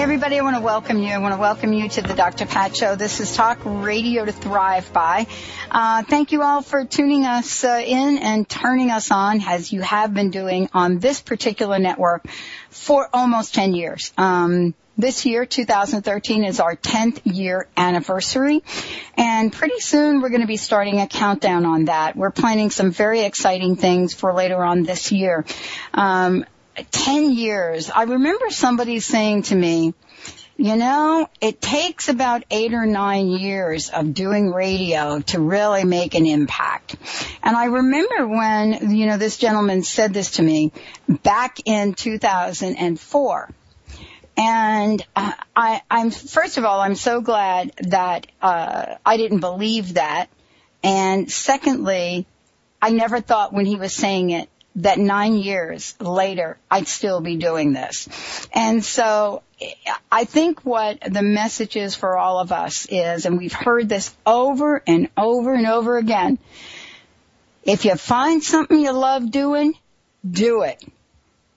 Everybody, I want to welcome you. I want to welcome you to the Dr. Pat Show. This is Talk Radio to Thrive by. Uh, thank you all for tuning us uh, in and turning us on as you have been doing on this particular network for almost 10 years. Um, this year, 2013, is our 10th year anniversary. And pretty soon we're going to be starting a countdown on that. We're planning some very exciting things for later on this year. Um, 10 years. I remember somebody saying to me, you know, it takes about eight or nine years of doing radio to really make an impact. And I remember when, you know, this gentleman said this to me back in 2004. And uh, I, I'm, first of all, I'm so glad that, uh, I didn't believe that. And secondly, I never thought when he was saying it that nine years later, I'd still be doing this. And so I think what the message is for all of us is, and we've heard this over and over and over again, if you find something you love doing, do it.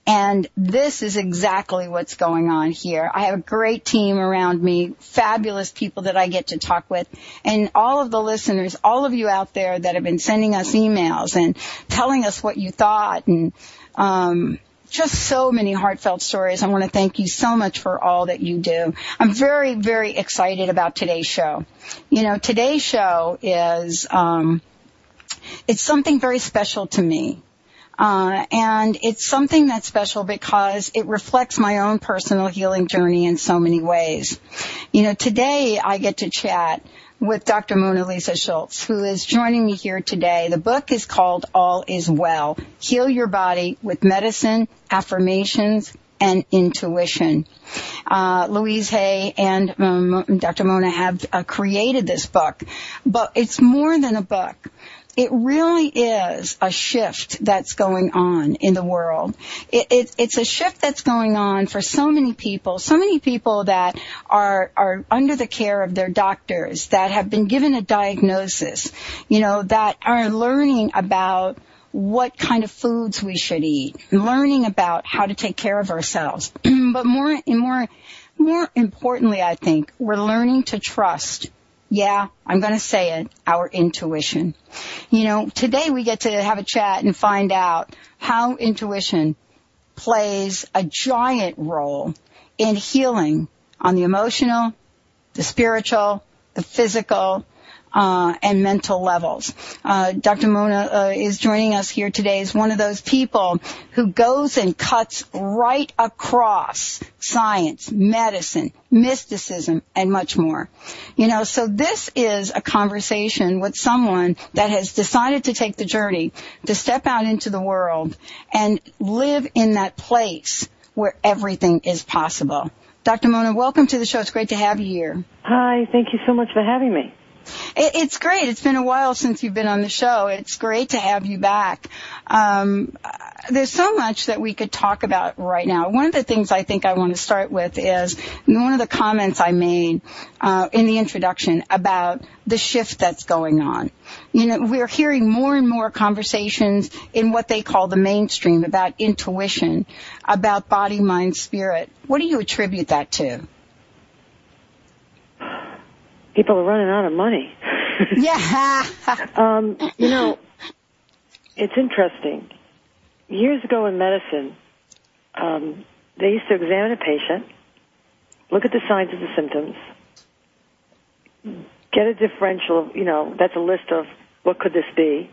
And this is exactly what's going on here. I have a great team around me, fabulous people that I get to talk with, and all of the listeners, all of you out there that have been sending us emails and telling us what you thought and, um, just so many heartfelt stories. I want to thank you so much for all that you do. I'm very, very excited about today's show. You know, today's show is, um, it's something very special to me. Uh, and it's something that's special because it reflects my own personal healing journey in so many ways. You know, today I get to chat with Dr. Mona Lisa Schulz, who is joining me here today. The book is called All Is Well. Heal Your Body with Medicine, Affirmations, and Intuition. Uh, Louise Hay and um, Dr. Mona have uh, created this book, but it's more than a book it really is a shift that's going on in the world. It, it, it's a shift that's going on for so many people, so many people that are, are under the care of their doctors, that have been given a diagnosis, you know, that are learning about what kind of foods we should eat, learning about how to take care of ourselves. but more, and more, more importantly, I think, we're learning to trust yeah, I'm going to say it, our intuition. You know, today we get to have a chat and find out how intuition plays a giant role in healing on the emotional, the spiritual, the physical, uh, and mental levels. Uh, Dr. Mona uh, is joining us here today as one of those people who goes and cuts right across science, medicine, mysticism, and much more. You know, so this is a conversation with someone that has decided to take the journey to step out into the world and live in that place where everything is possible. Dr. Mona, welcome to the show. It's great to have you here. Hi, thank you so much for having me. It, it's great. It's been a while since you've been on the show. It's great to have you back. Um, there's so much that we could talk about right now. One of the things I think I want to start with is one of the comments I made uh, in the introduction about the shift that's going on. You know, we're hearing more and more conversations in what they call the mainstream about intuition, about body, mind, spirit. What do you attribute that to? People are running out of money. yeah. um, you know, it's interesting. Years ago in medicine, um, they used to examine a patient, look at the signs and the symptoms, get a differential you know, that's a list of what could this be,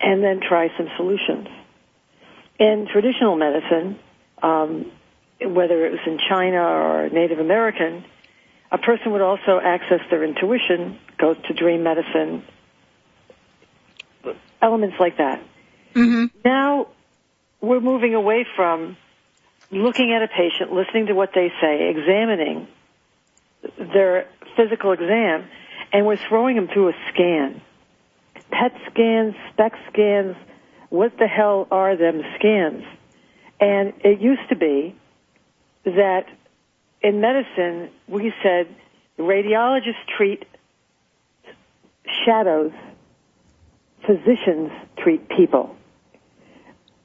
and then try some solutions. In traditional medicine, um, whether it was in China or Native American, a person would also access their intuition, go to dream medicine, elements like that. Mm-hmm. Now, we're moving away from looking at a patient, listening to what they say, examining their physical exam, and we're throwing them through a scan. PET scans, SPECT scans, what the hell are them scans? And it used to be that in medicine, we said radiologists treat shadows, physicians treat people.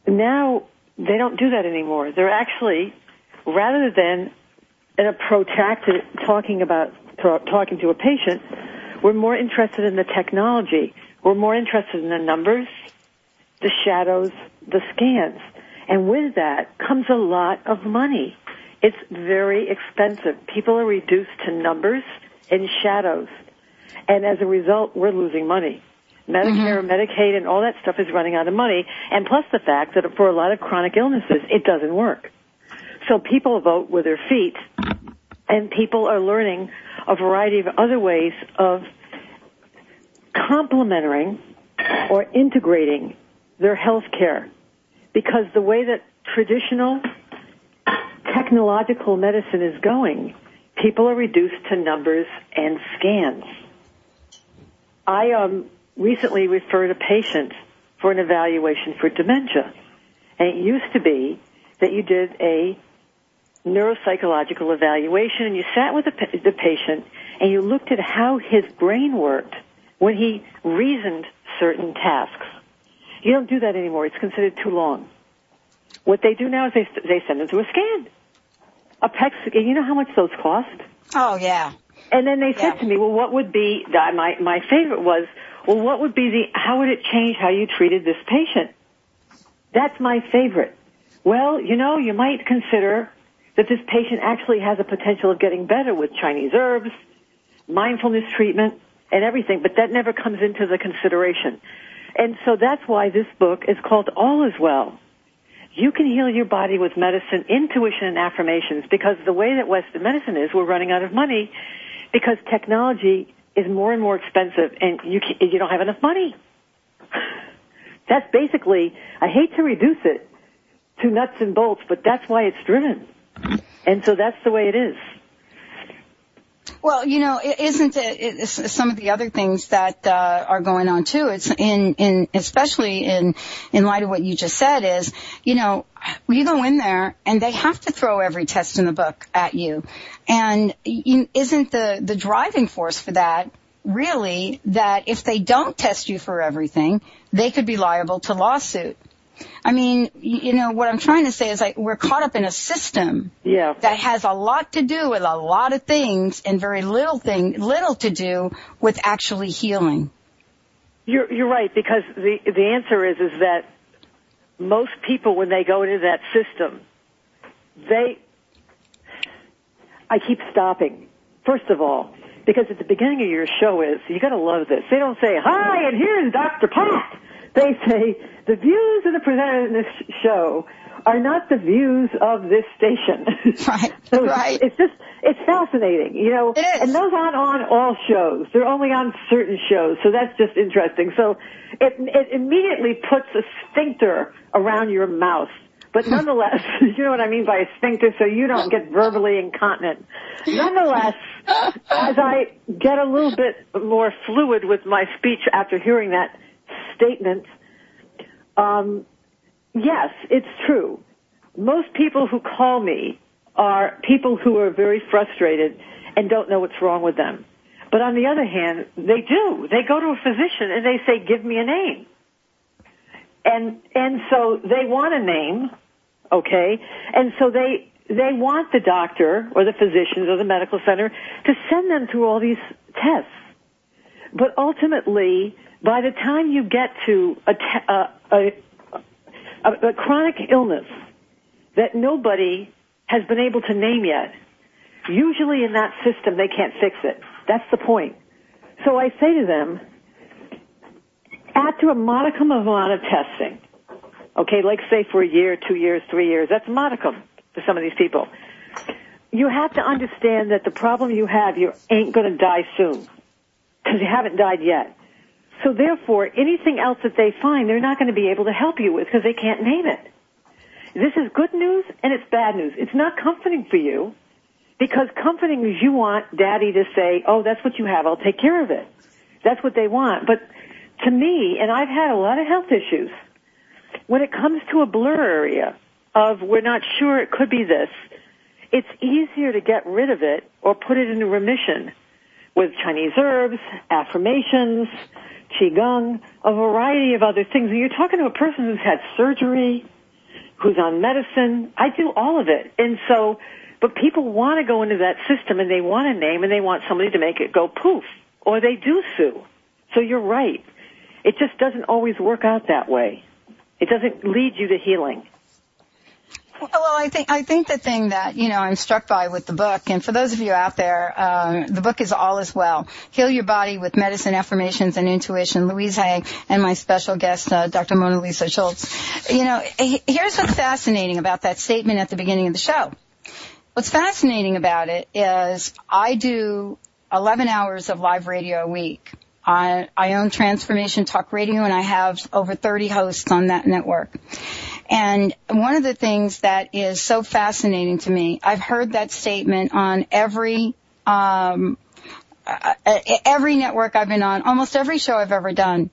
Now, they don't do that anymore. They're actually, rather than in a protracted talking about talking to a patient, we're more interested in the technology. We're more interested in the numbers, the shadows, the scans. And with that comes a lot of money. It's very expensive. People are reduced to numbers and shadows. And as a result, we're losing money. Medicare, mm-hmm. Medicaid, and all that stuff is running out of money. And plus the fact that for a lot of chronic illnesses, it doesn't work. So people vote with their feet, and people are learning a variety of other ways of complementing or integrating their health care. Because the way that traditional technological medicine is going, people are reduced to numbers and scans. I um, recently referred a patient for an evaluation for dementia. And it used to be that you did a neuropsychological evaluation and you sat with the, the patient and you looked at how his brain worked when he reasoned certain tasks. You don't do that anymore. It's considered too long. What they do now is they, they send him to a scan. A scan. You know how much those cost? Oh, yeah. And then they said yeah. to me, well, what would be, my, my favorite was, well, what would be the, how would it change how you treated this patient? That's my favorite. Well, you know, you might consider that this patient actually has a potential of getting better with Chinese herbs, mindfulness treatment, and everything, but that never comes into the consideration. And so that's why this book is called All Is Well. You can heal your body with medicine, intuition, and affirmations because the way that Western medicine is, we're running out of money because technology is more and more expensive and you, you don't have enough money. That's basically, I hate to reduce it to nuts and bolts, but that's why it's driven. And so that's the way it is. Well, you know, isn't it, some of the other things that uh, are going on too? It's in in especially in in light of what you just said is, you know, you go in there and they have to throw every test in the book at you, and you, isn't the the driving force for that really that if they don't test you for everything, they could be liable to lawsuit? I mean, you know, what I'm trying to say is like we're caught up in a system yeah. that has a lot to do with a lot of things and very little thing, little to do with actually healing. You're, you're right because the, the answer is, is that most people when they go into that system, they, I keep stopping. First of all, because at the beginning of your show is, you gotta love this. They don't say, hi, and here's Dr. Pat. They say, the views of the presenter in this show are not the views of this station. Right. so right. It's just, it's fascinating, you know. It is. And those aren't on all shows. They're only on certain shows. So that's just interesting. So it, it immediately puts a sphincter around your mouth. But hmm. nonetheless, you know what I mean by a sphincter, so you don't get verbally incontinent. Nonetheless, as I get a little bit more fluid with my speech after hearing that statement, um, yes, it's true. Most people who call me are people who are very frustrated and don't know what's wrong with them. But on the other hand, they do. They go to a physician and they say, give me a name. And, and so they want a name, okay? And so they, they want the doctor or the physicians or the medical center to send them through all these tests. But ultimately, by the time you get to a, a, a, a, chronic illness that nobody has been able to name yet, usually in that system they can't fix it. That's the point. So I say to them, after a modicum of amount of testing, okay, like say for a year, two years, three years, that's a modicum for some of these people. You have to understand that the problem you have, you ain't gonna die soon. Because you haven't died yet. So therefore, anything else that they find, they're not going to be able to help you with because they can't name it. This is good news and it's bad news. It's not comforting for you because comforting is you want daddy to say, oh, that's what you have. I'll take care of it. That's what they want. But to me, and I've had a lot of health issues, when it comes to a blur area of we're not sure it could be this, it's easier to get rid of it or put it into remission with Chinese herbs, affirmations, qigong, a variety of other things. And you're talking to a person who's had surgery, who's on medicine. I do all of it. And so, but people want to go into that system and they want a name and they want somebody to make it go poof. Or they do sue. So you're right. It just doesn't always work out that way. It doesn't lead you to healing. Well, I think I think the thing that you know I'm struck by with the book, and for those of you out there, uh, the book is All Is Well: Heal Your Body with Medicine, Affirmations, and Intuition. Louise Hay and my special guest, uh, Dr. Mona Lisa Schulz. You know, here's what's fascinating about that statement at the beginning of the show. What's fascinating about it is I do 11 hours of live radio a week. I, I own Transformation Talk Radio and I have over 30 hosts on that network. And one of the things that is so fascinating to me, I've heard that statement on every, um, uh, uh every network I've been on, almost every show I've ever done.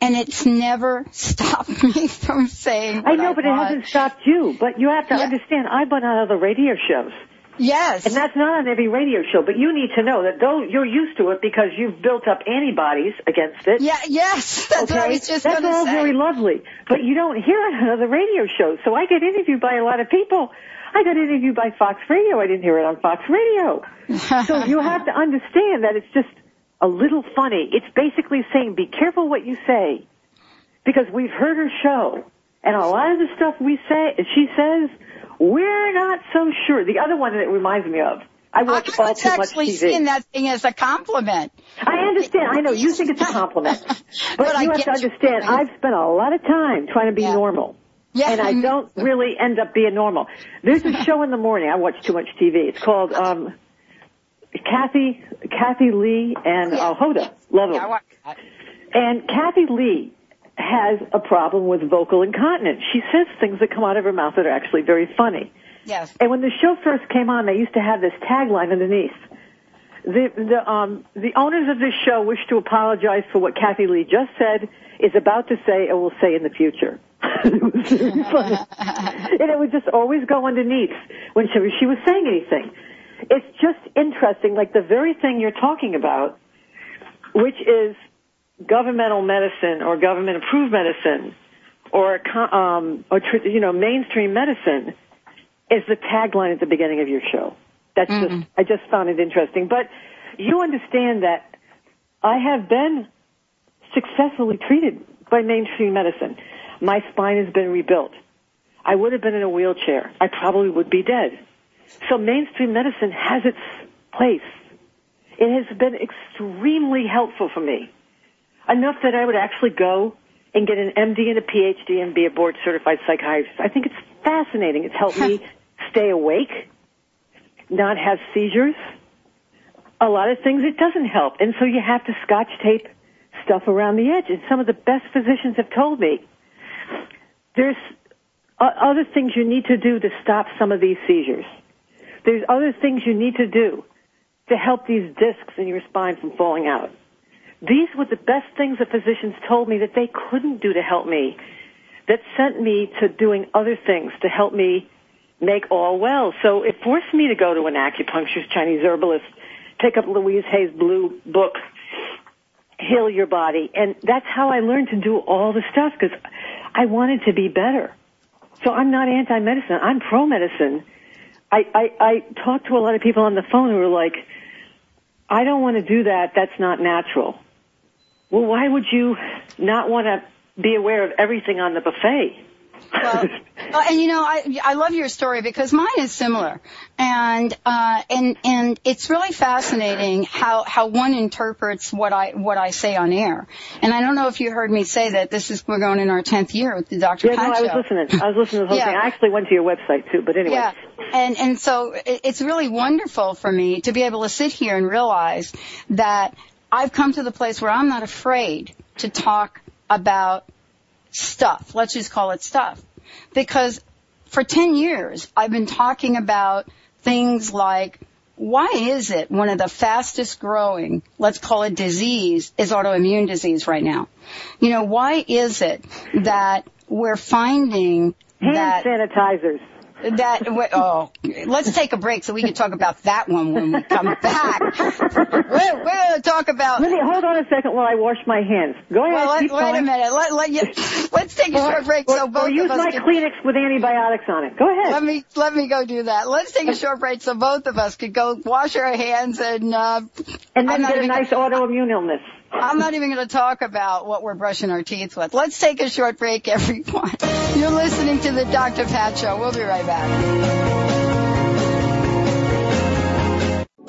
And it's never stopped me from saying I know, I but want. it hasn't stopped you. But you have to Yeah. understand, I've been on other radio shows. Yes. And that's not on every radio show, but you need to know that though you're used to it because you've built up antibodies against it. yeah, yes. That's okay? what I was just That's all say. very lovely, but you don't hear it on other radio shows. So I get interviewed by a lot of people. I got interviewed by Fox Radio. I didn't hear it on Fox Radio. so you have to understand that it's just a little funny. It's basically saying, be careful what you say, because we've heard her show, and a lot of the stuff we say, she says, we're not so sure. The other one that it reminds me of. I I watch all was too much actually TV. seeing that thing as a compliment. I understand. I know you think it's a compliment, but, But I you have get to understand. I've spent a lot of time trying to be Yeah. normal, Yeah, and I don't really end up being normal. There's a show in the morning. I watch too much TV. It's called um, Kathie Kathie Lee and uh, Hoda. Love Yeah, I them. And Kathie Lee has a problem with vocal incontinence. She says things that come out of her mouth that are actually very funny. Yes. And when the show first came on, they used to have this tagline underneath. The the um the owners of this show wish to apologize for what Kathie Lee just said, is about to say, or will say in the future. it was funny. and it would just always go underneath when she, she was saying anything. It's just interesting, like the very thing you're talking about, which is governmental medicine or government approved medicine or um or you know mainstream medicine is the tagline at the beginning of your show. That's just I just found it interesting. But you understand that I have been successfully treated by mainstream medicine. My spine has been rebuilt. I would have been in a wheelchair. I probably would be dead. So mainstream medicine has its place. It has been extremely helpful for me. Enough that I would actually go and get an MD and a PhD and be a board certified psychiatrist. I think it's fascinating. It's helped me stay awake, not have seizures. A lot of things it doesn't help. And so you have to scotch tape stuff around the edge. And some of the best physicians have told me there's uh, other things you need to do to stop some of these seizures. There's other things you need to do to help these discs in your spine from falling out. These were the best things the physicians told me that they couldn't do to help me, that sent me to doing other things to help me make all well. So it forced me to go to an acupuncturist, Chinese herbalist, pick up Louise Hay's blue book, Heal Your Body. And that's how I learned to do all the stuff because I wanted to be better. So I'm not anti-medicine. I'm pro-medicine. I, I, I talk to a lot of people on the phone who are like, I don't want to do that. That's not natural. Well, why would you not want to be aware of everything on the buffet? Well, uh, and you know, I I love your story because mine is similar, and uh, and and it's really fascinating how how one interprets what I what I say on air. And I don't know if you heard me say that this is we're going in our tenth year with the Dr. yeah, no, I was listening. I was listening to the whole Yeah. thing. I actually went to your website too, but anyway. Yeah, and and so it's really wonderful for me to be able to sit here and realize that I've come to the place where I'm not afraid to talk about stuff. Let's just call it stuff, because for 10 years, I've been talking about things like why is it one of the fastest growing, let's call it disease, is autoimmune disease right now? You know, why is it that we're finding Hand that sanitizers. That oh let's take a break so we can talk about that one when we come back we're, to talk about Let me hold on a second while I wash my hands. Go ahead. well, let, wait a minute let, let you, let's take a short break Or, so both or use of us my can Kleenex with antibiotics on it. Go ahead. let me let me go do that let's take a short break so both of us could go wash our hands and uh and then get a nice autoimmune illness. I'm not even going to talk about what we're brushing our teeth with. Let's take a short break, everyone. You're listening to the Dr. Pat Show. We'll be right back.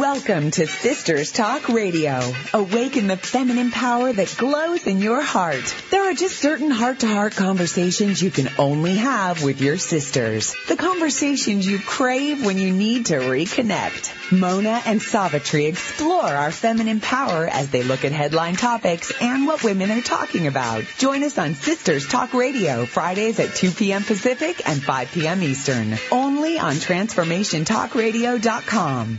Welcome to Sisters Talk Radio. Awaken the feminine power that glows in your heart. There are just certain heart-to-heart conversations you can only have with your sisters. The conversations you crave when you need to reconnect. Mona and Savitri explore our feminine power as they look at headline topics and what women are talking about. Join us on Sisters Talk Radio Fridays at 2 p.m. Pacific and 5 p.m. Eastern. Only on TransformationTalkRadio.com.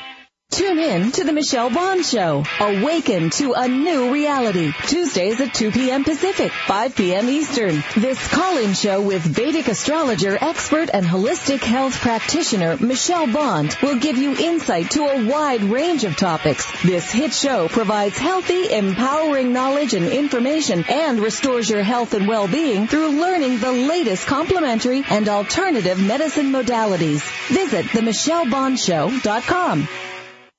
Tune in to the Michelle Bond Show. Awaken to a new reality. Tuesdays at 2 p.m. Pacific, 5 p.m. Eastern. This call-in show with Vedic astrologer, expert, and holistic health practitioner Michelle Bond will give you insight to a wide range of topics. This hit show provides healthy, empowering knowledge and information and restores your health and well-being through learning the latest complementary and alternative medicine modalities. Visit themichellebondshow.com.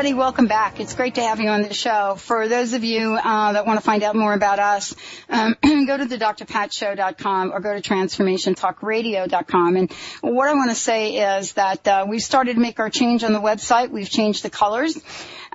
Everybody, welcome back. It's great to have you on the show. For those of you uh, that want to find out more about us, um, go to the drpatshow.com or go to transformationtalkradio.com. And what I want to say is that uh, we've started to make our change on the website. We've changed the colors.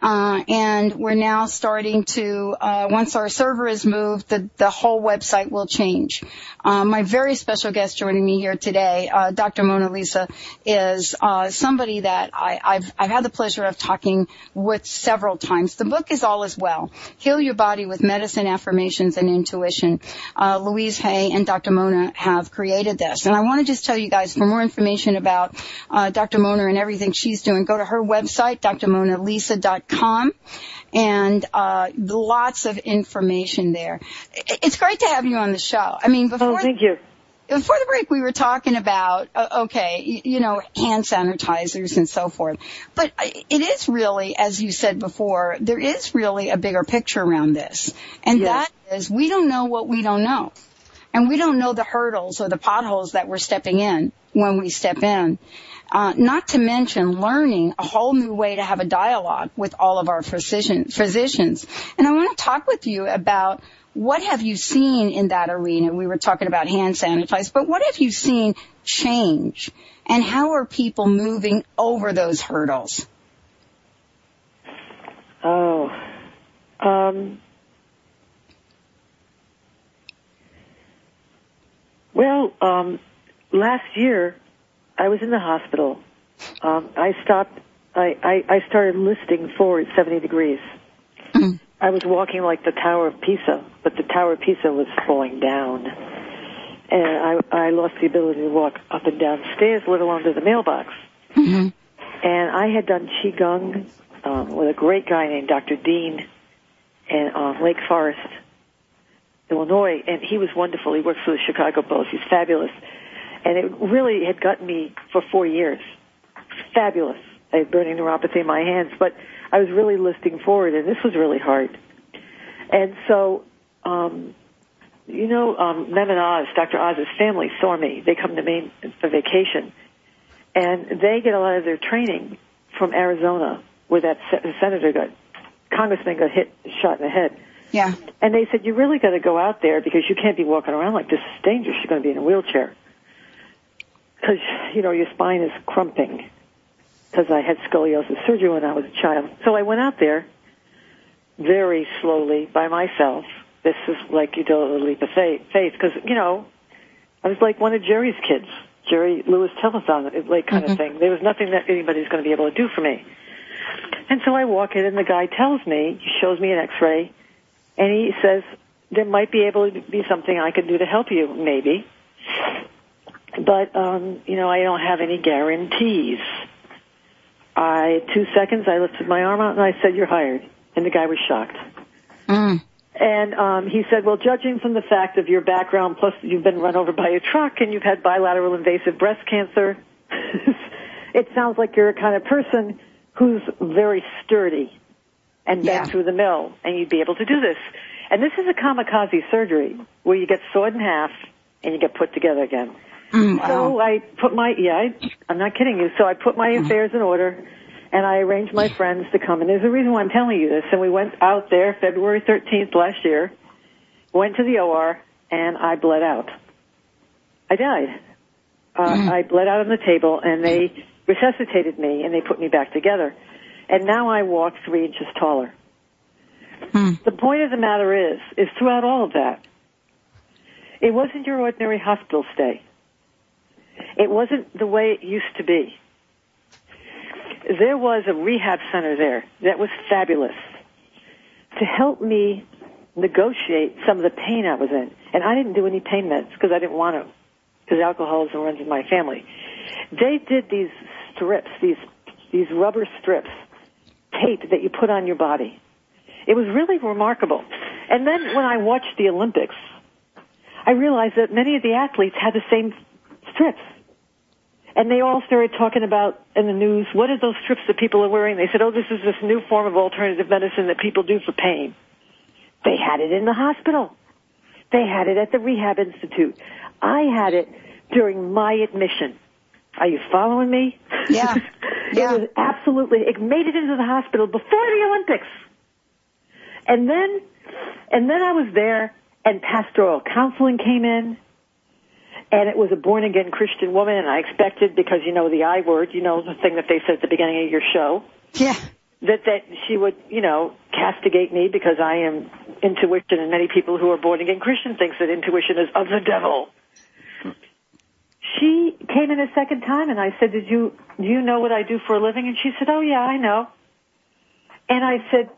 Uh, and we're now starting to, uh, once our server is moved, the, whole website will change. Uh, my very special guest joining me here today, Dr. Mona Lisa, is somebody that I've, I've had the pleasure of talking with several times. The book is All Is Well, Heal Your Body with Medicine, Affirmations, and Intuition. Louise Hay and Dr. Mona have created this. And I want to just tell you guys, for more information about Dr. Mona and everything she's doing, go to her website, drmonalisa.com com and uh, lots of information there. It's great to have you on the show. I mean, before oh, thank you. before the break, we were talking about, uh, okay, you know, hand sanitizers and so forth. But it is really, as you said before, there is really a bigger picture around this. And Yes. that is, we don't know what we don't know. And we don't know the hurdles or the potholes that we're stepping in when we step in. Uh, not to mention learning a whole new way to have a dialogue with all of our physician, physicians. And I want to talk with you about what have you seen in that arena? We were talking about hand sanitize, but what have you seen change? And how are people moving over those hurdles? Oh, um, well, um, last year I was in the hospital. Um, I stopped. I, I, I started listing forward 70 degrees. I was walking like the Tower of Pisa, but the Tower of Pisa was falling down. And I, I lost the ability to walk up and down stairs, let alone to the mailbox. Mm-hmm. And I had done Qigong um, with a great guy named Dr. Dean in um, Lake Forest, Illinois, and he was wonderful. He works for the Chicago Post. He's fabulous. And it really had gotten me for four years. Fabulous. I had burning neuropathy in my hands, but I was really listing forward, and this was really hard. And so, um, you know, um, Mehmet Oz, Dr. Oz's family saw me. They come to Maine for vacation, and they get a lot of their training from Arizona, where that se- senator got, congressman got hit, shot in the head. Yeah. And they said, you really got to go out there because you can't be walking around like this. It's dangerous. You're going to be in a wheelchair. Because, you know, your spine is crumping. Because I had scoliosis surgery when I was a child. So I went out there very slowly by myself. This is like you do a little leap of faith. Because, you know, I was like one of Jerry's kids. Jerry Lewis telethon, like kind of mm-hmm. thing. There was nothing that anybody's going to be able to do for me. And so I walk in and the guy tells me, he shows me an x-ray, and he says, there might be able to be something I could do to help you, maybe. But, um, you know, I don't have any guarantees. I, two seconds, I lifted my arm out and I said, you're hired. And the guy was shocked. Mm. And um, he said, well, judging from the fact of your background, plus you've been run over by a truck and you've had bilateral invasive breast cancer, it sounds like you're a kind of person who's very sturdy and been Yeah. through the mill, and you'd be able to do this. And this is a kamikaze surgery where you get sawed in half and you get put together again. Mm, wow. So I put my yeah, I, I'm not kidding you. So I put my affairs in order, and I arranged my friends to come. And there's a reason why I'm telling you this. And we went out there February 13th last year, went to the OR, and I bled out. I died. Uh, I bled out on the table, and they resuscitated me, and they put me back together. And now I walk three inches taller. The point of the matter is, is throughout all of that, it wasn't your ordinary hospital stay. It wasn't the way it used to be. There was a rehab center there that was fabulous to help me negotiate some of the pain I was in. And I didn't do any pain meds because I didn't want to, because alcoholism runs in my family. They did these strips, these these rubber strips, tape that you put on your body. It was really remarkable. And then when I watched the Olympics, I realized that many of the athletes had the same strips. And they all started talking about in the news, what are those strips that people are wearing? They said, oh, this is this new form of alternative medicine that people do for pain. They had it in the hospital. They had it at the Rehab Institute. I had it during my admission. Are you following me? Yeah. Yeah. It was absolutely, it made it into the hospital before the Olympics. And then, and then I was there and pastoral counseling came in and it was a born again Christian woman and I expected because you know the I word, you know, the thing that they said at the beginning of your show, Yeah. that, that she would, you know, castigate me because I am intuition and many people who are born again Christian thinks that intuition is of the devil. She came in a second time and I said, did you, do you know what I do for a living? And she said, oh yeah, I know. And I said,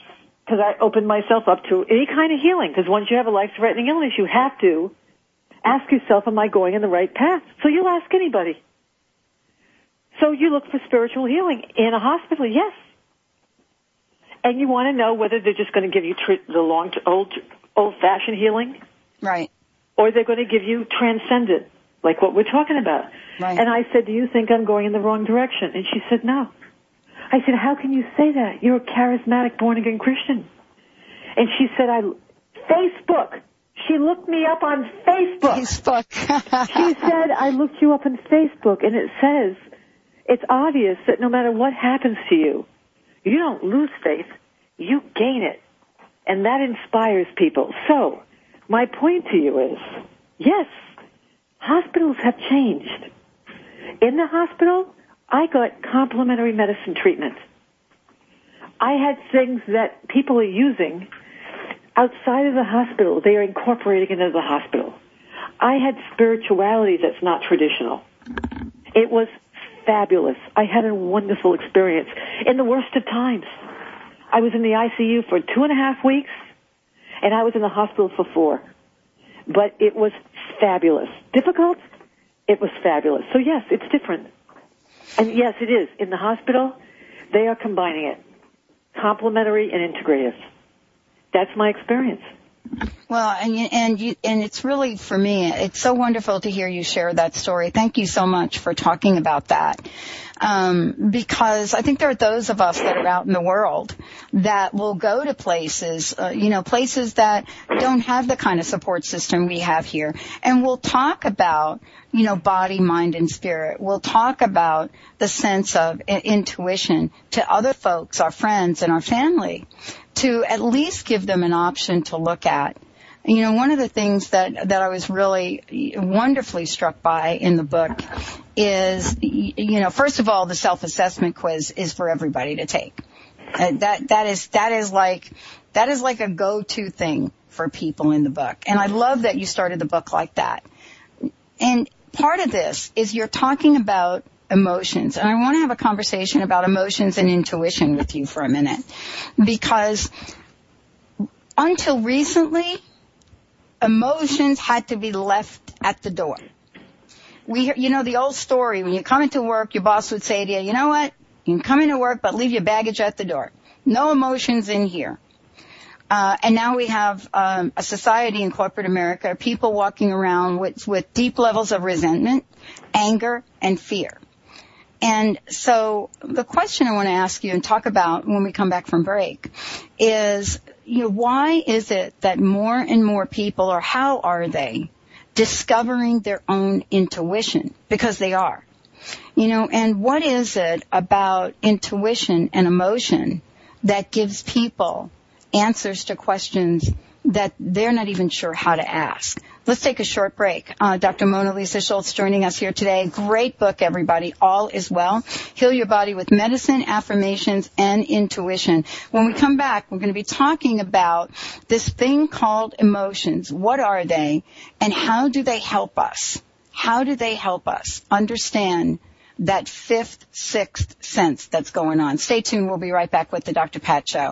because I opened myself up to any kind of healing, because once you have a life-threatening illness, you have to ask yourself, am I going in the right path? So you'll ask anybody. So you look for spiritual healing in a hospital, yes. And you want to know whether they're just going to give you the long, old, old-fashioned healing, Right. or they're going to give you transcendent, like what we're talking about. Right. And I said, do you think I'm going in the wrong direction? And she said, no. I said, how can you say that? You're a charismatic born again Christian. And she said, I, Facebook. She looked me up on Facebook. Facebook. she said, I looked you up on Facebook and it says, it's obvious that no matter what happens to you, you don't lose faith, you gain it. And that inspires people. So, my point to you is, yes, hospitals have changed. In the hospital, I got complementary medicine treatment. I had things that people are using outside of the hospital. They are incorporating it into the hospital. I had spirituality that's not traditional. It was fabulous. I had a wonderful experience in the worst of times. I was in the ICU for two and a half weeks, and I was in the hospital for four. But it was fabulous. Difficult? It was fabulous. So yes, it's different. And yes, it is. In the hospital, they are combining it. Complementary and integrative. That's my experience. Well, and you, and you, and it's really for me, it's so wonderful to hear you share that story. Thank you so much for talking about that. Um, because I think there are those of us that are out in the world that will go to places, uh, you know, places that don't have the kind of support system we have here, and we'll talk about, you know, body, mind, and spirit. We'll talk about the sense of intuition to other folks, our friends, and our family, to at least give them an option to look at you know, one of the things that, that I was really wonderfully struck by in the book is, you know, first of all, the self-assessment quiz is for everybody to take. Uh, that, that is, that is like, that is like a go-to thing for people in the book. And I love that you started the book like that. And part of this is you're talking about emotions. And I want to have a conversation about emotions and intuition with you for a minute. Because until recently, emotions had to be left at the door. We, you know, the old story, when you come into work, your boss would say to you, you know what? You can come into work, but leave your baggage at the door. No emotions in here. Uh, and now we have um, a society in corporate America, people walking around with, with deep levels of resentment, anger, and fear. And so the question I want to ask you and talk about when we come back from break is, you know, why is it that more and more people, or how are they, discovering their own intuition? Because they are. You know, and what is it about intuition and emotion that gives people answers to questions that they're not even sure how to ask. Let's take a short break. Uh, Dr. Mona Lisa Schulz joining us here today. Great book, everybody. All is well. Heal your body with medicine, affirmations, and intuition. When we come back, we're going to be talking about this thing called emotions. What are they, and how do they help us? How do they help us understand that fifth, sixth sense that's going on? Stay tuned. We'll be right back with the Dr. Pat Show.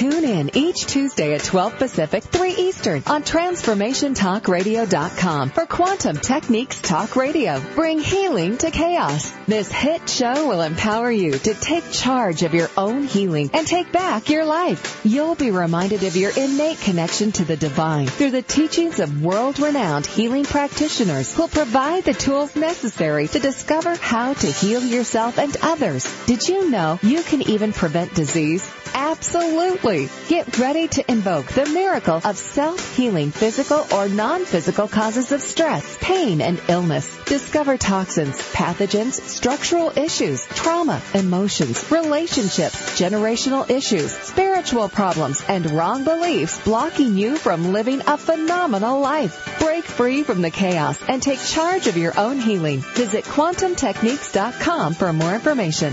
Tune in each Tuesday at 12 Pacific, 3 Eastern on TransformationTalkRadio.com for Quantum Techniques Talk Radio. Bring healing to chaos. This hit show will empower you to take charge of your own healing and take back your life. You'll be reminded of your innate connection to the divine through the teachings of world-renowned healing practitioners who'll provide the tools necessary to discover how to heal yourself and others. Did you know you can even prevent disease? Absolutely. Get ready to invoke the miracle of self-healing physical or non-physical causes of stress, pain, and illness. Discover toxins, pathogens, structural issues, trauma, emotions, relationships, generational issues, spiritual problems, and wrong beliefs blocking you from living a phenomenal life. Break free from the chaos and take charge of your own healing. Visit quantumtechniques.com for more information.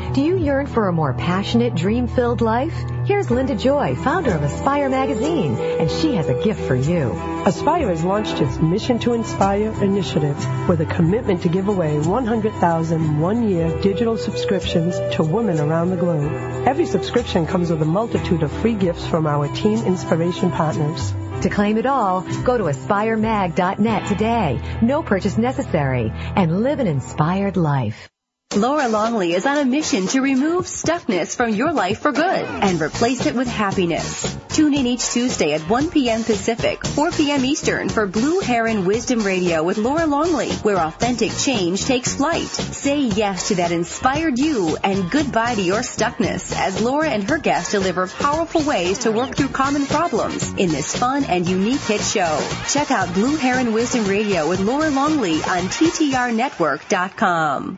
Do you yearn for a more passionate, dream-filled life? Here's Linda Joy, founder of Aspire Magazine, and she has a gift for you. Aspire has launched its Mission to Inspire initiative with a commitment to give away 100,000 one-year digital subscriptions to women around the globe. Every subscription comes with a multitude of free gifts from our team Inspiration partners. To claim it all, go to aspiremag.net today. No purchase necessary and live an inspired life. Laura Longley is on a mission to remove stuckness from your life for good and replace it with happiness. Tune in each Tuesday at 1 p.m. Pacific, 4 p.m. Eastern for Blue Heron Wisdom Radio with Laura Longley, where authentic change takes flight. Say yes to that inspired you and goodbye to your stuckness as Laura and her guests deliver powerful ways to work through common problems in this fun and unique hit show. Check out Blue Heron Wisdom Radio with Laura Longley on TTRnetwork.com.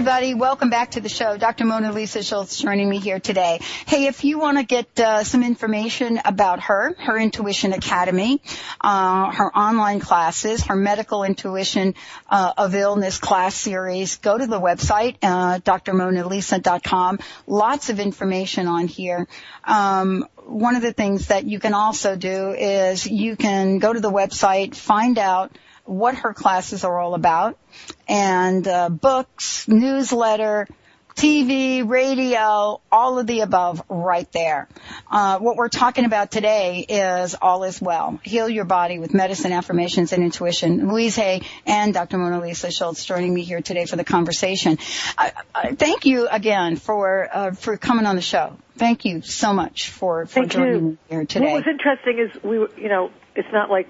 Everybody, welcome back to the show. Dr. Mona Lisa Schulz joining me here today. Hey, if you want to get uh, some information about her, her Intuition Academy, uh, her online classes, her medical intuition uh, of illness class series, go to the website, uh, drmonalisa.com. Lots of information on here. Um, one of the things that you can also do is you can go to the website, find out what her classes are all about, and uh, books, newsletter, TV, radio, all of the above right there. Uh, what we're talking about today is all is well. Heal your body with medicine, affirmations, and intuition. Louise Hay and Dr. Mona Lisa Schulz joining me here today for the conversation. Uh, uh, thank you again for uh, for coming on the show. Thank you so much for, for Thank joining you. me here today. What was interesting is we, you know, it's not like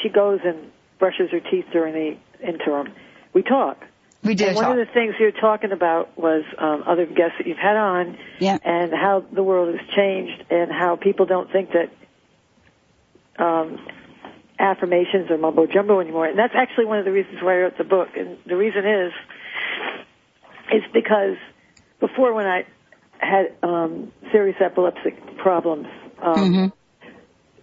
she goes and brushes her teeth during the interim. We talk. We do And one talk. of the things you were talking about was um, other guests that you've had on, Yeah. and how the world has changed, and how people don't think that um, affirmations are mumbo jumbo anymore. And that's actually one of the reasons why I wrote the book. And the reason is, is because before when I had um, serious epileptic problems, um,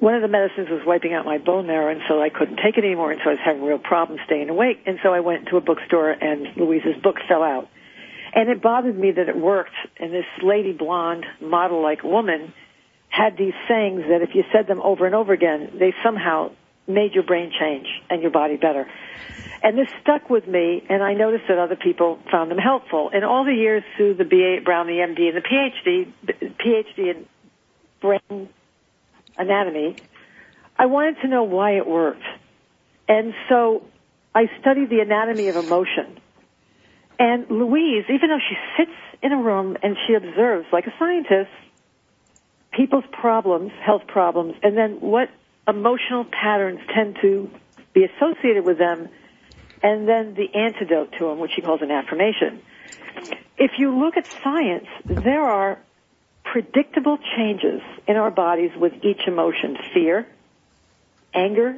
one of the medicines was wiping out my bone marrow, and so I couldn't take it anymore, and so I was having real problems staying awake. And so I went to a bookstore, and Louise's book fell out. And it bothered me that it worked, and this lady blonde, model-like woman had these sayings that if you said them over and over again, they somehow made your brain change and your body better. And this stuck with me, and I noticed that other people found them helpful. And all the years through the BA at Brown, the MD, and the PhD, PhD in brain anatomy, I wanted to know why it worked. And so I studied the anatomy of emotion. And Louise, even though she sits in a room and she observes, like a scientist, people's problems, health problems, and then what emotional patterns tend to be associated with them, and then the antidote to them, which she calls an affirmation. If you look at science, there are predictable changes in our bodies with each emotion. Fear, anger,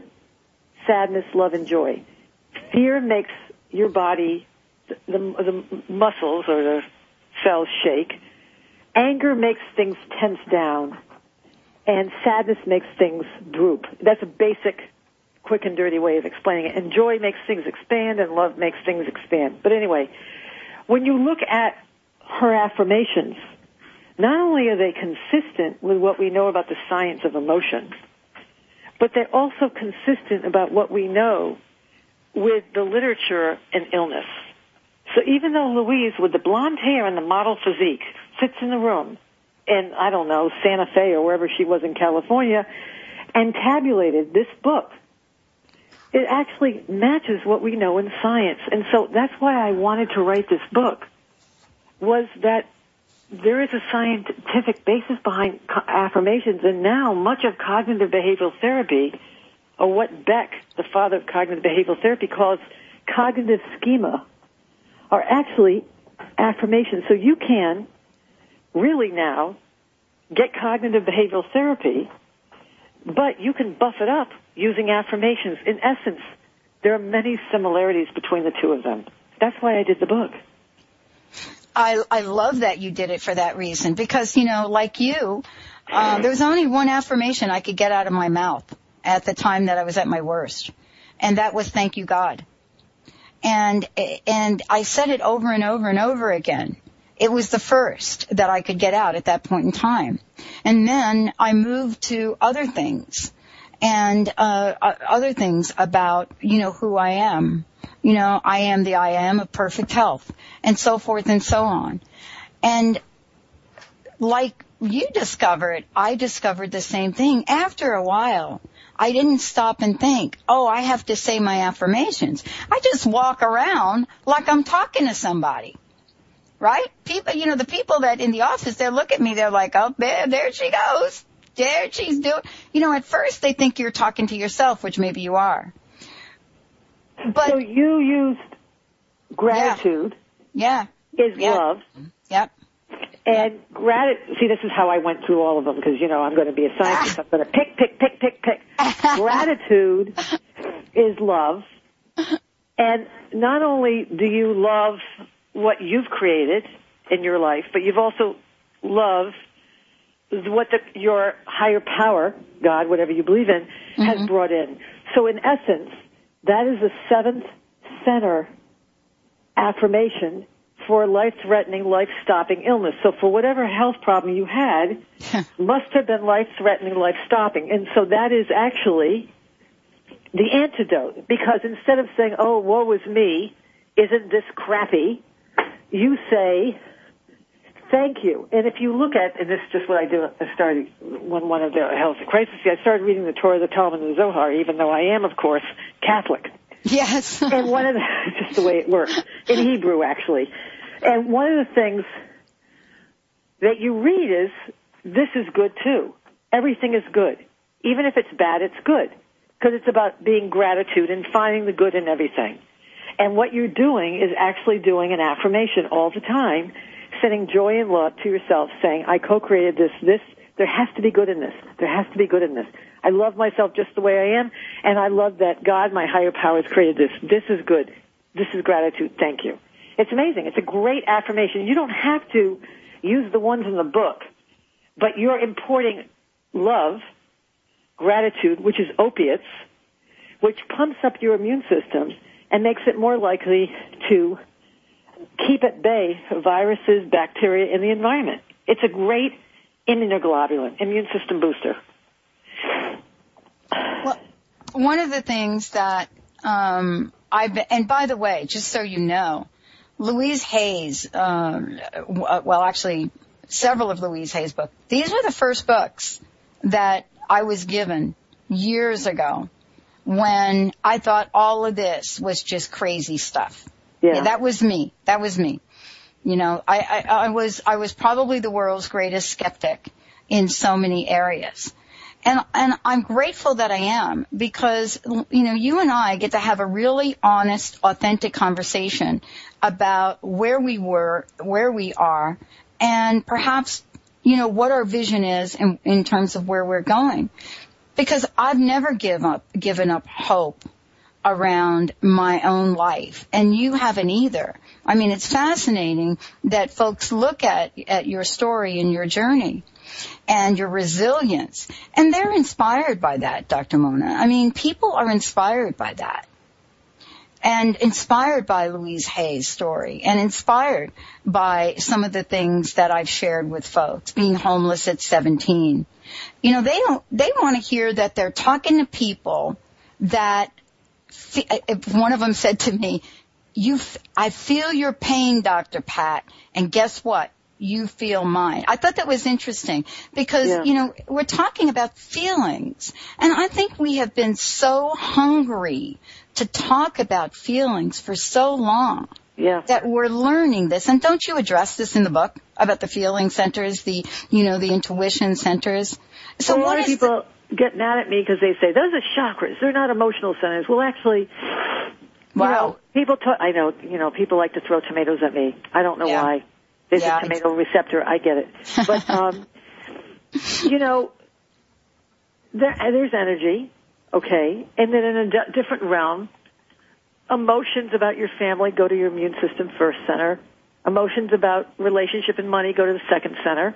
sadness, love, and joy. Fear makes your body, the, the, muscles or the cells shake. Anger makes things tense down. And sadness makes things droop. That's a basic, quick and dirty way of explaining it. And joy makes things expand and love makes things expand. But anyway, when you look at her affirmations, not only are they consistent with what we know about the science of emotion, but they're also consistent about what we know with the literature and illness. So even though Louise, with the blonde hair and the model physique, sits in the room in, I don't know, Santa Fe or wherever she was in California, and tabulated this book, it actually matches what we know in science. And so that's why I wanted to write this book. was that there is a scientific basis behind affirmations, and now much of cognitive behavioral therapy, or what Beck, the father of cognitive behavioral therapy, calls cognitive schema, are actually affirmations. So you can really now get cognitive behavioral therapy, but you can buff it up using affirmations. In essence, there are many similarities between the two of them. That's why I did the book. I, I love that you did it for that reason because, you know, like you, uh, there was only one affirmation I could get out of my mouth at the time that I was at my worst. And that was thank you God. And, and I said it over and over and over again. It was the first that I could get out at that point in time. And then I moved to other things and, uh, other things about, you know, who I am you know, I am the I am of perfect health and so forth and so on. And like you discovered, I discovered the same thing after a while. I didn't stop and think, oh, I have to say my affirmations. I just walk around like I'm talking to somebody. Right? People, you know, the people that in the office, they look at me, they're like, oh, there, there she goes. There she's doing, you know, at first they think you're talking to yourself, which maybe you are. But so you used gratitude. Yeah. Is yeah. love. Yep. And gratitude. See, this is how I went through all of them because you know I'm going to be a scientist. I'm going to pick, pick, pick, pick, pick. gratitude is love. And not only do you love what you've created in your life, but you've also loved what the, your higher power, God, whatever you believe in, mm-hmm. has brought in. So in essence, that is the seventh center affirmation for life-threatening, life-stopping illness. So for whatever health problem you had, must have been life-threatening, life-stopping. And so that is actually the antidote. Because instead of saying, oh, woe is me, isn't this crappy? You say, thank you. And if you look at, and this is just what I do, I started when one of the health crises, I started reading the Torah, the Talmud, and the Zohar, even though I am, of course, Catholic. Yes. and one of the, just the way it works, in Hebrew actually. And one of the things that you read is, this is good too. Everything is good. Even if it's bad, it's good. Because it's about being gratitude and finding the good in everything. And what you're doing is actually doing an affirmation all the time sending joy and love to yourself, saying, I co-created this, this, there has to be good in this. There has to be good in this. I love myself just the way I am, and I love that God, my higher power, has created this. This is good. This is gratitude. Thank you. It's amazing. It's a great affirmation. You don't have to use the ones in the book, but you're importing love, gratitude, which is opiates, which pumps up your immune system and makes it more likely to keep at bay viruses, bacteria in the environment. It's a great immunoglobulin, immune system booster. Well, one of the things that um, I've and by the way, just so you know, Louise Hay's, uh, well, actually, several of Louise Hay's books. These were the first books that I was given years ago when I thought all of this was just crazy stuff. Yeah. That was me. That was me. You know, I, I, I was, I was probably the world's greatest skeptic in so many areas. And, and I'm grateful that I am because, you know, you and I get to have a really honest, authentic conversation about where we were, where we are, and perhaps, you know, what our vision is in, in terms of where we're going. Because I've never give up, given up hope around my own life and you haven't either. I mean, it's fascinating that folks look at, at your story and your journey and your resilience and they're inspired by that, Dr. Mona. I mean, people are inspired by that and inspired by Louise Hay's story and inspired by some of the things that I've shared with folks, being homeless at 17. You know, they don't, they want to hear that they're talking to people that one of them said to me, "You, I feel your pain, Doctor Pat, and guess what? You feel mine." I thought that was interesting because yeah. you know we're talking about feelings, and I think we have been so hungry to talk about feelings for so long. Yeah. That we're learning this. And don't you address this in the book about the feeling centers, the, you know, the intuition centers? So a lot of people get mad at me because they say, those are chakras. They're not emotional centers. Well, actually, Wow. you know, people talk, I know, you know, people like to throw tomatoes at me. I don't know Yeah. why. There's Yeah, a tomato receptor. I get it. But, um, you know, there, there's energy, okay, and then in a d- different realm, emotions about your family go to your immune system first center. Emotions about relationship and money go to the second center,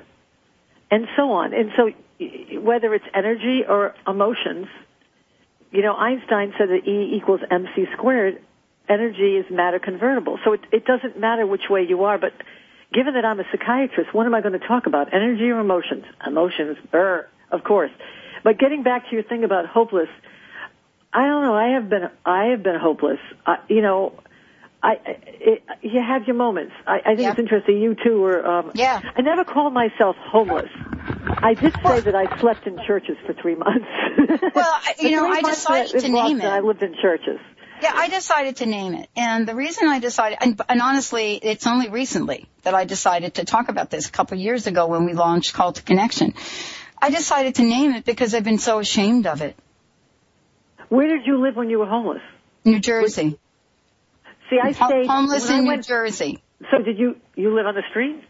and so on. And so, whether it's energy or emotions, you know, Einstein said that E equals mc squared. Energy is matter convertible, so it, it doesn't matter which way you are. But given that I'm a psychiatrist, what am I going to talk about? Energy or emotions? Emotions, er, of course. But getting back to your thing about hopeless, I don't know. I have been I have been hopeless. You know, I it, you have your moments. I, I think it's interesting. You too were. Um, yeah. I never called myself homeless. I did say that I slept in churches for three months. Well, you know, I months decided to name it. I lived in churches. Yeah, I decided to name it. And the reason I decided, and, and honestly, it's only recently that I decided to talk about this a couple of years ago when we launched Call to Connection. I decided to name it because I've been so ashamed of it. Where did you live when you were homeless? New Jersey. See, I stayed homeless in New Jersey. So did you you live on the street?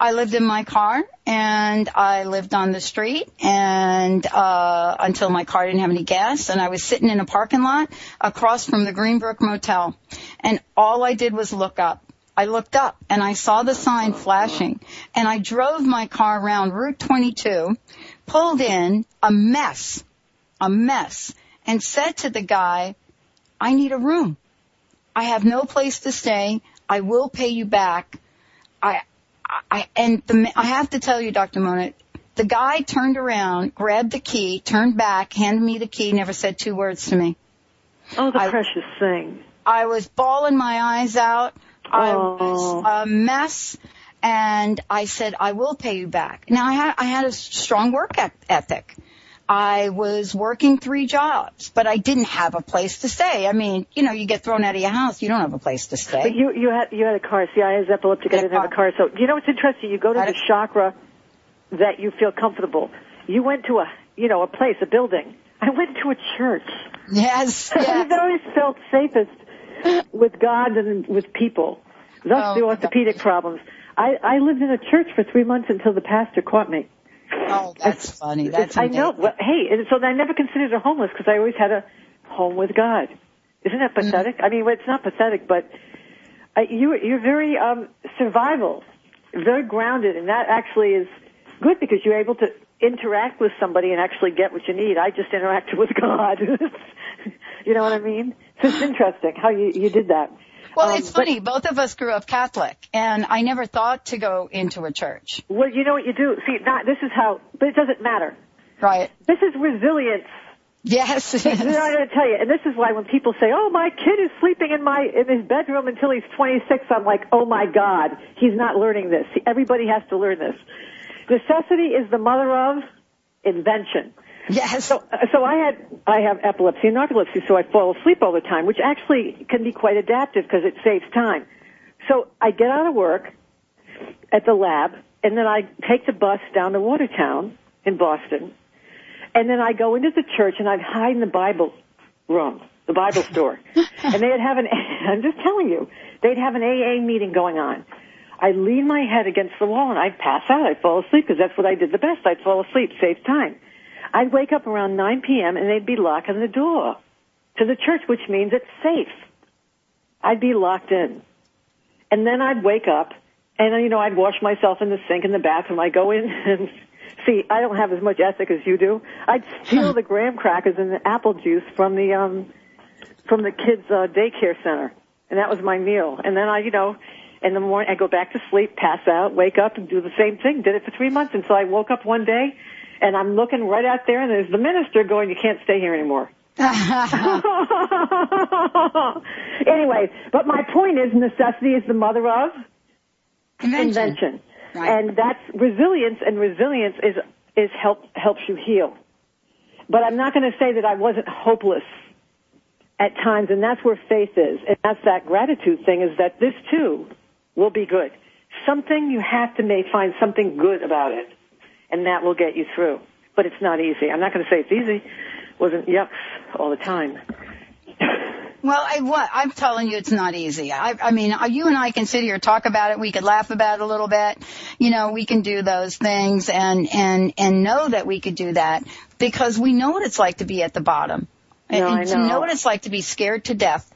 I lived in my car and I lived on the street and uh until my car didn't have any gas and I was sitting in a parking lot across from the Greenbrook Motel and all I did was look up. I looked up and I saw the sign flashing and I drove my car around Route 22, pulled in a mess, a mess and said to the guy, I need a room. I have no place to stay. I will pay you back. I, I, and the, I have to tell you, Dr. Mona, the guy turned around, grabbed the key, turned back, handed me the key, never said two words to me. Oh, the I- precious thing. I was bawling my eyes out. I Oh. was a mess. And I said, I will pay you back. Now I had, I had a strong work ethic. I was working three jobs, but I didn't have a place to stay. I mean, you know, you get thrown out of your house, you don't have a place to stay. But you you had you had a car. See, I was epileptic. I didn't have a car. So you know what's interesting? You go to the chakra that you feel comfortable. You went to a you know a place, a building. I went to a church. Yes, I've always felt safest with God and with people. Thus Oh, the orthopedic problems. I I lived in a church for three months until the pastor caught me. Oh, that's funny. That's I know. Well, hey, and so I never considered her homeless because I always had a home with God. Isn't that Mm-hmm. pathetic? I mean, well, it's not pathetic, but uh, you you're very um survival, very grounded, and that actually is good because you're able to interact with somebody and actually get what you need. I just interacted with God. you know what I mean? So it's interesting how you you did that. Well, Um, it's funny. Both of us grew up Catholic, and I never thought to go into a church. Well, you know what you do. See, not, this is how, but it doesn't matter. Right. This is resilience. Yes. Know, I'm going to tell you, and this is why when people say, "Oh, my kid is sleeping in my in his bedroom until he's 26," I'm like, "Oh my God, he's not learning this. Everybody has to learn this. Necessity is the mother of invention." Yes. So, so I had I have epilepsy and narcolepsy, so I fall asleep all the time, which actually can be quite adaptive because it saves time. So I get out of work at the lab, and then I take the bus down to Watertown in Boston, and then I go into the church and I'd hide in the Bible room, the Bible store, and they'd have an. I'm just telling you, they'd have an AA meeting going on. I'd lean my head against the wall and I'd pass out. I'd fall asleep because that's what I did the best. I'd fall asleep, save time. I'd wake up around 9 p.m. and they'd be locking the door to the church, which means it's safe. I'd be locked in. And then I'd wake up and, you know, I'd wash myself in the sink in the bathroom. I go in and see, I don't have as much ethic as you do. I'd steal the graham crackers and the apple juice from the, um, from the kids' uh, daycare center. And that was my meal. And then I, you know, in the morning, I go back to sleep, pass out, wake up and do the same thing. Did it for three months until I woke up one day and I'm looking right out there and there's the minister going, you can't stay here anymore. anyway, but my point is necessity is the mother of invention. And that's resilience and resilience is, is help, helps you heal. But I'm not going to say that I wasn't hopeless. at times, and that's where faith is, and that's that gratitude thing is that this too will be good. Something you have to may find something good about it, and that will get you through. But it's not easy. I'm not going to say it's easy. It wasn't yucks all the time. Well, I, what, I'm telling you, it's not easy. I, I mean, uh, you and I can sit here talk about it. We could laugh about it a little bit. You know, we can do those things and and and know that we could do that because we know what it's like to be at the bottom, No, and to know. know what it's like to be scared to death.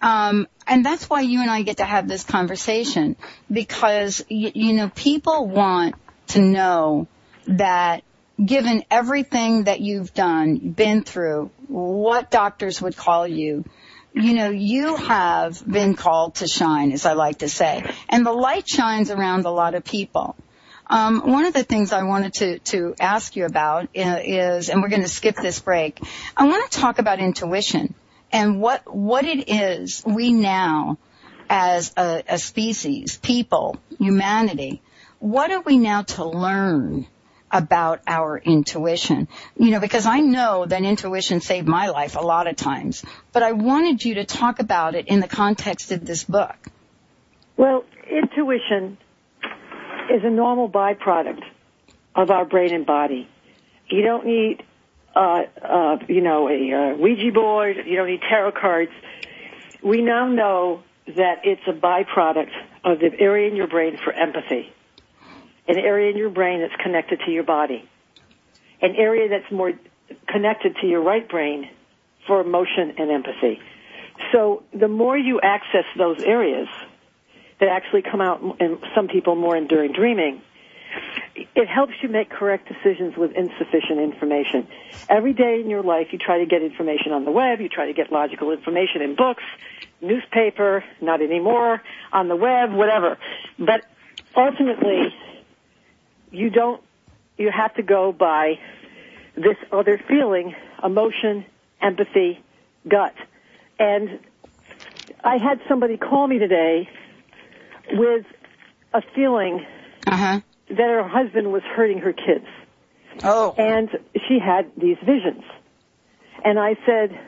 Um, and that's why you and I get to have this conversation because you, you know people want to know that given everything that you've done, been through, what doctors would call you, you know, you have been called to shine, as I like to say, and the light shines around a lot of people. Um, one of the things I wanted to, to ask you about is, and we're going to skip this break, I want to talk about intuition and what, what it is we now, as a, a species, people, humanity, what are we now to learn about our intuition? You know, because I know that intuition saved my life a lot of times, but I wanted you to talk about it in the context of this book. Well, intuition is a normal byproduct of our brain and body. You don't need, uh, uh, you know, a uh, Ouija board. You don't need tarot cards. We now know that it's a byproduct of the area in your brain for empathy, an area in your brain that's connected to your body, an area that's more connected to your right brain for emotion and empathy. So the more you access those areas, that actually come out in some people more in during dreaming, it helps you make correct decisions with insufficient information. Every day in your life, you try to get information on the web, you try to get logical information in books, newspaper, not anymore, on the web, whatever. But ultimately, you don't, you have to go by this other feeling, emotion, empathy, gut. And I had somebody call me today with a feeling Uh-huh. that her husband was hurting her kids. Oh. And she had these visions. And I said,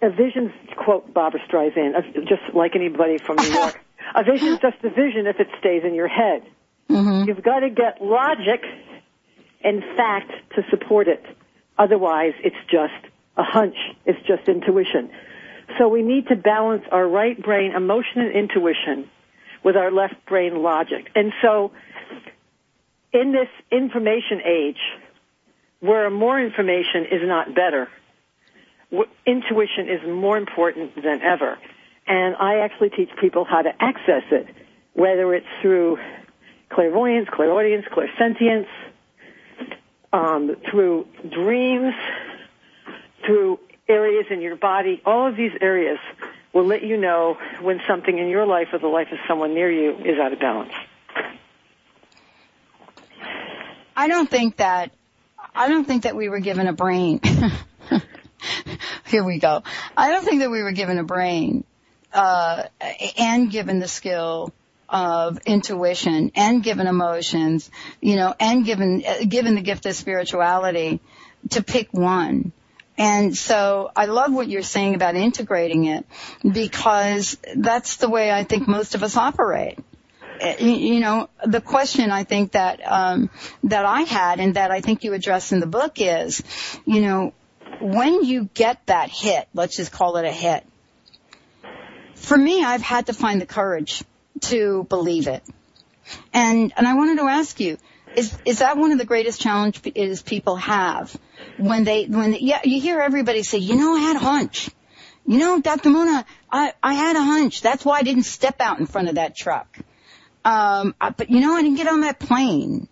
a vision's, quote Barbra Streisand, just like anybody from New York, a vision's just a vision if it stays in your head. Mm-hmm. You've got to get logic and fact to support it. Otherwise, it's just a hunch. It's just intuition. So we need to balance our right brain emotion and intuition with our left brain logic. And so in this information age, where more information is not better, intuition is more important than ever. And I actually teach people how to access it, whether it's through clairvoyance, clairaudience, clairsentience, um, through dreams, through areas in your body. All of these areas will let you know when something in your life or the life of someone near you is out of balance. I don't think that I don't think that we were given a brain. Here we go. I don't think that we were given a brain uh, and given the skill of intuition and given emotions, you know, and given given the gift of spirituality to pick one. And so I love what you're saying about integrating it because that's the way I think most of us operate you know, the question I think that um, that I had and that I think you address in the book is, you know, when you get that hit, let's just call it a hit. For me, I've had to find the courage to believe it, and and I wanted to ask you. Is, is that one of the greatest challenges people have when they when they, yeah you hear everybody say you know I had a hunch you know Dr. Mona I I had a hunch that's why I didn't step out in front of that truck um, I- but you know, I didn't get on that plane.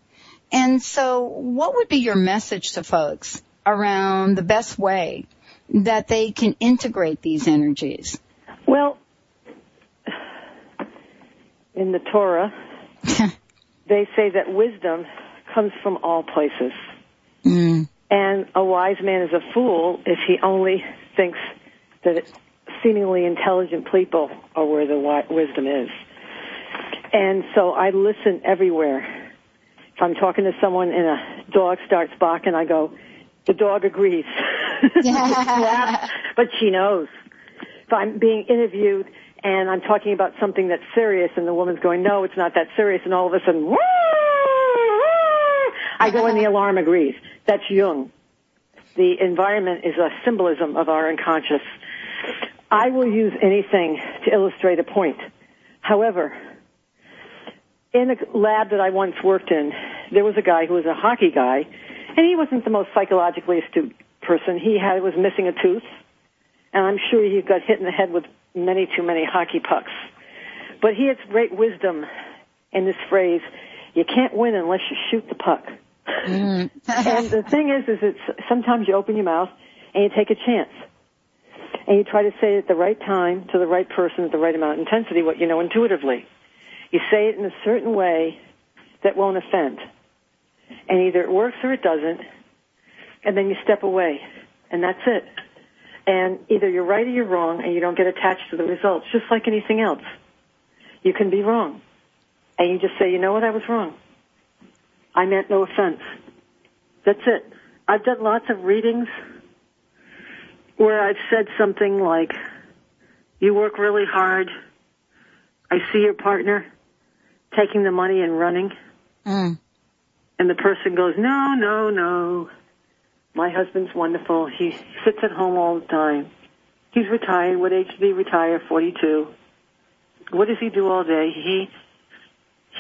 And so what would be your message to folks around the best way that they can integrate these energies? Well, in the Torah, they say that wisdom comes from all places. Mm. And a wise man is a fool if he only thinks that seemingly intelligent people are where the wisdom is. And so I listen everywhere. If I'm talking to someone and a dog starts barking, I go, the dog agrees. but she knows. If I'm being interviewed and I'm talking about something that's serious and the woman's going, no, it's not that serious and all of a sudden, I go and the alarm agrees. That's Jung. The environment is a symbolism of our unconscious. I will use anything to illustrate a point. However, in a lab that I once worked in, there was a guy who was a hockey guy, and he wasn't the most psychologically astute person. He had was missing a tooth, and I'm sure he got hit in the head with many too many hockey pucks. But he has great wisdom in this phrase: "You can't win unless you shoot the puck." Mm. and the thing is, is it's sometimes you open your mouth and you take a chance, and you try to say it at the right time to the right person at the right amount of intensity, what you know intuitively. You say it in a certain way that won't offend, and either it works or it doesn't, and then you step away, and that's it. And either you're right or you're wrong, and you don't get attached to the results, just like anything else. You can be wrong, and you just say, you know what, I was wrong. I meant no offense. That's it. I've done lots of readings where I've said something like, you work really hard. I see your partner taking the money and running. Mm. And the person goes, no, no, no. My husband's wonderful. He sits at home all the time. He's retired. What age did he retire? 42. What does he do all day? He,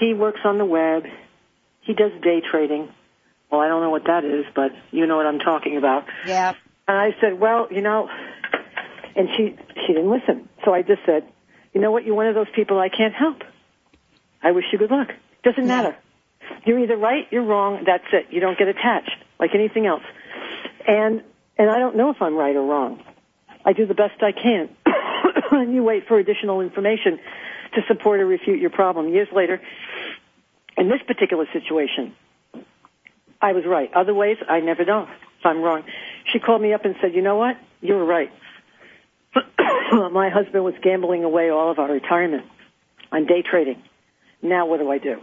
he works on the web. He does day trading. Well, I don't know what that is, but you know what I'm talking about. Yeah. And I said, well, you know, and she, she didn't listen. So I just said, you know what? You're one of those people I can't help. I wish you good luck. Doesn't matter. You're either right, you're wrong, that's it. You don't get attached like anything else. And, and I don't know if I'm right or wrong. I do the best I can. and you wait for additional information to support or refute your problem. Years later, in this particular situation, I was right. Other ways, I never know if I'm wrong. She called me up and said, you know what? You were right. My husband was gambling away all of our retirement on day trading. Now what do I do?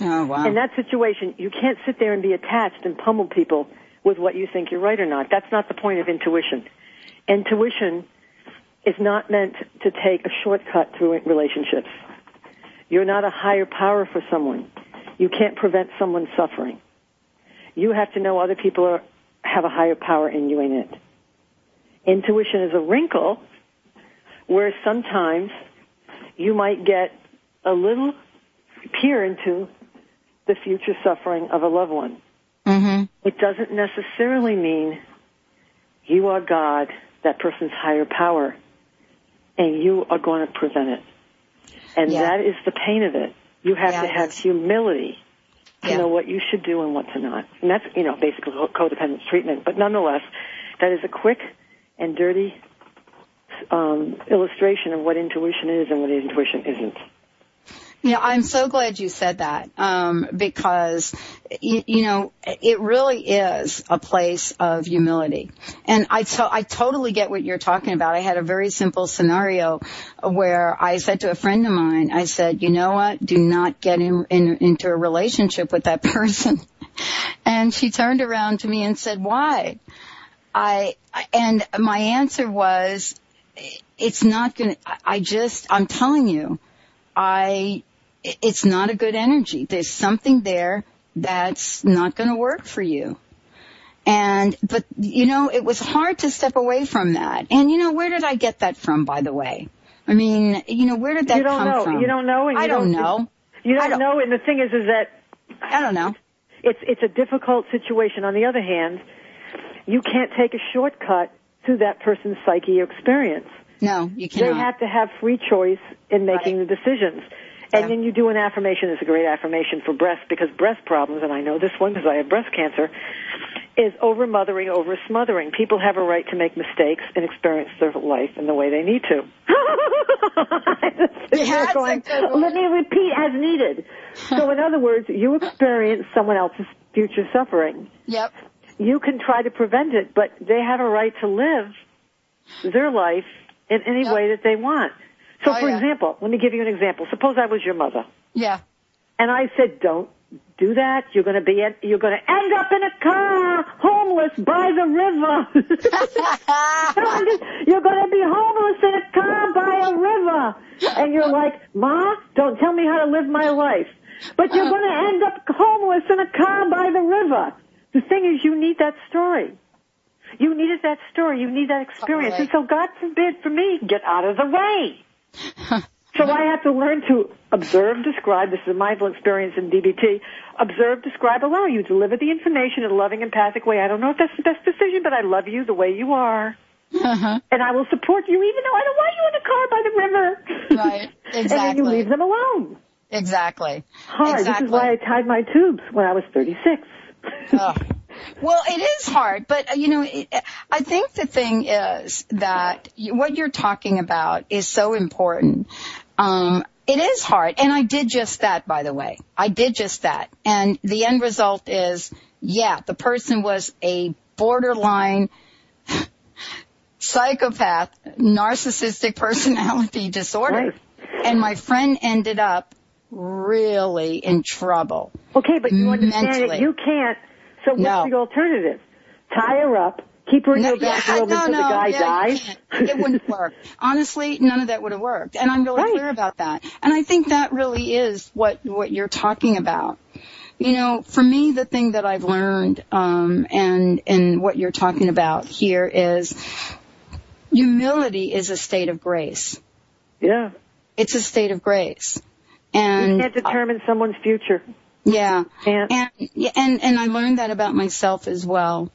Oh, wow. In that situation, you can't sit there and be attached and pummel people with what you think you're right or not. That's not the point of intuition. Intuition is not meant to take a shortcut through relationships. You're not a higher power for someone. You can't prevent someone suffering. You have to know other people are, have a higher power and you ain't it. Intuition is a wrinkle where sometimes you might get a little peer into the future suffering of a loved one. Mm-hmm. It doesn't necessarily mean you are God, that person's higher power, and you are going to prevent it. And Yeah. that is the pain of it. You have Yeah, to have humility to Yeah. know what you should do and what to not. And that's, you know, basically co- codependence treatment. But nonetheless, that is a quick and dirty um, illustration of what intuition is and what intuition isn't. Yeah, I'm so glad you said that um, because you, you know it really is a place of humility, and I to- I totally get what you're talking about. I had a very simple scenario where I said to a friend of mine, I said, you know what, do not get in, in into a relationship with that person, and she turned around to me and said, why? I and my answer was, it's not gonna. I- I just I'm telling you. I, it's not a good energy. There's something there that's not going to work for you. And, but, you know, it was hard to step away from that. And, you know, where did I get that from, by the way? I mean, you know, where did that get from? you don't come know. from? You don't know. And I you don't know. You don't, don't- know. And the thing is, is that I don't know. it's it's a difficult situation. On the other hand, you can't take a shortcut through that person's psyche experience. No, you can't. They have to have free choice in making the decisions. And Yeah. then you do an affirmation. It's a great affirmation for breast because breast problems, and I know this one because I have breast cancer, is over mothering, over smothering. People have a right to make mistakes and experience their life in the way they need to. Yeah, going. Let me repeat as needed. So in other words, you experience someone else's future suffering. Yep. You can try to prevent it, but they have a right to live their life in any Yep. way that they want. So Oh, for yeah. example, let me give you an example. Suppose I was your mother Yeah. and I said, don't do that, you're going to be at, you're going to end up in a car, homeless by the river. you're going to be homeless in a car by a river, and you're like, Ma, don't tell me how to live my life. But you're going to end up homeless in a car by the river. The thing is, you need that story. You needed that story. You need that experience. And so God forbid for me, get out of the way. So I have to learn to observe, describe. This is a mindful experience in DBT. Observe, describe, allow. You deliver the information in a loving, empathic way. I don't know if that's the best decision, but I love you the way you are. Uh-huh. And I will support you even though I don't want you in the car by the river. Right. and Exactly. then you leave them alone. Exactly. Hard. Exactly. This is why I tied my tubes when I was 36. Oh. Well, it is hard, but uh, you know, it, I think the thing is that what you're talking about is so important. Um, it is hard, and I did just that, by the way. I did just that, and the end result is, yeah, the person was a borderline psychopath, narcissistic personality disorder, and my friend ended up really in trouble. Okay, but you understand Mentally. You can't. So what's No. the alternative? Tie her up, keep her in No, your back yeah, no, until the guy yeah, dies. It wouldn't work. Honestly, none of that would have worked. And I'm really clear about that. And I think that really is what, what you're talking about. You know, for me, the thing that I've learned, um, and, and what you're talking about here is humility is a state of grace. Yeah. It's a state of grace. And you can't determine someone's future. Yeah. And, and, and I learned that about myself as well.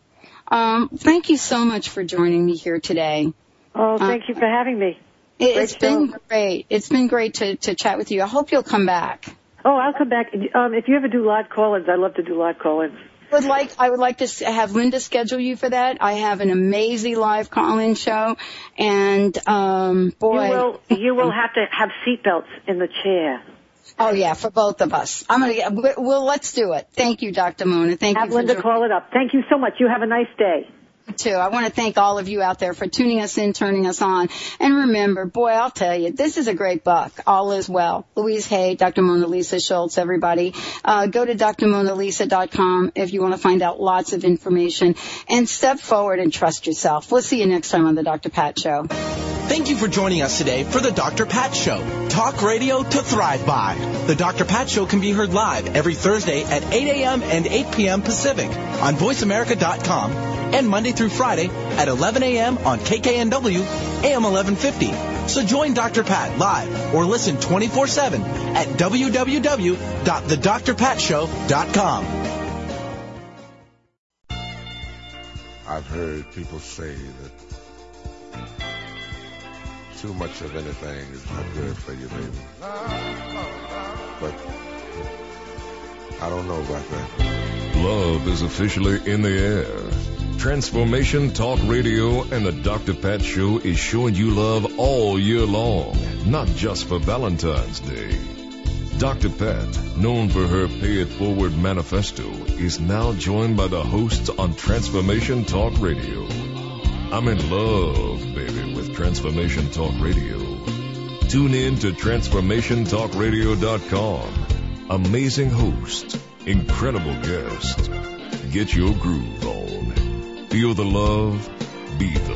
Um, thank you so much for joining me here today. Oh, thank you for having me. It, it's been great. It's been great to, to chat with you. I hope you'll come back. Oh, I'll come back. Um, if you ever do live call-ins, I love to do live call-ins. Would like I would like to have Linda schedule you for that. I have an amazing live call-in show, and um, boy, You will, you will have to have seatbelts in the chair. Oh yeah, for both of us. I'm gonna get. we- Well, let's do it. Thank you, Dr. Mona. Thank Have you. for Linda call it up. Thank you so much. You have a nice day. Too. I want to thank all of you out there for tuning us in, turning us on. And remember, boy, I'll tell you, this is a great buck. All is well. Louise Hay, Dr. Mona Lisa Schulz, everybody. Uh, go to drmonalisa.com if you want to find out lots of information and step forward and trust yourself. We'll see you next time on the Dr. Pat Show. Thank you for joining us today for the Dr. Pat Show. Talk radio to thrive by. The Dr. Pat Show can be heard live every Thursday at 8 a.m. and 8 p.m. Pacific on VoiceAmerica.com and Monday through Friday at 11 a.m. on KKNW AM 1150. So join Dr. Pat live or listen 24-7 at www.thedrpatshow.com. I've heard people say that too much of anything is not good for you, baby. But I don't know about that. Love is officially in the air. Transformation Talk Radio and the Dr. Pat Show is showing you love all year long, not just for Valentine's Day. Dr. Pat, known for her Pay It Forward manifesto, is now joined by the hosts on Transformation Talk Radio. I'm in love, baby, with Transformation Talk Radio. Tune in to TransformationTalkRadio.com. Amazing host, incredible guest. Get your groove on. Feel the love, be the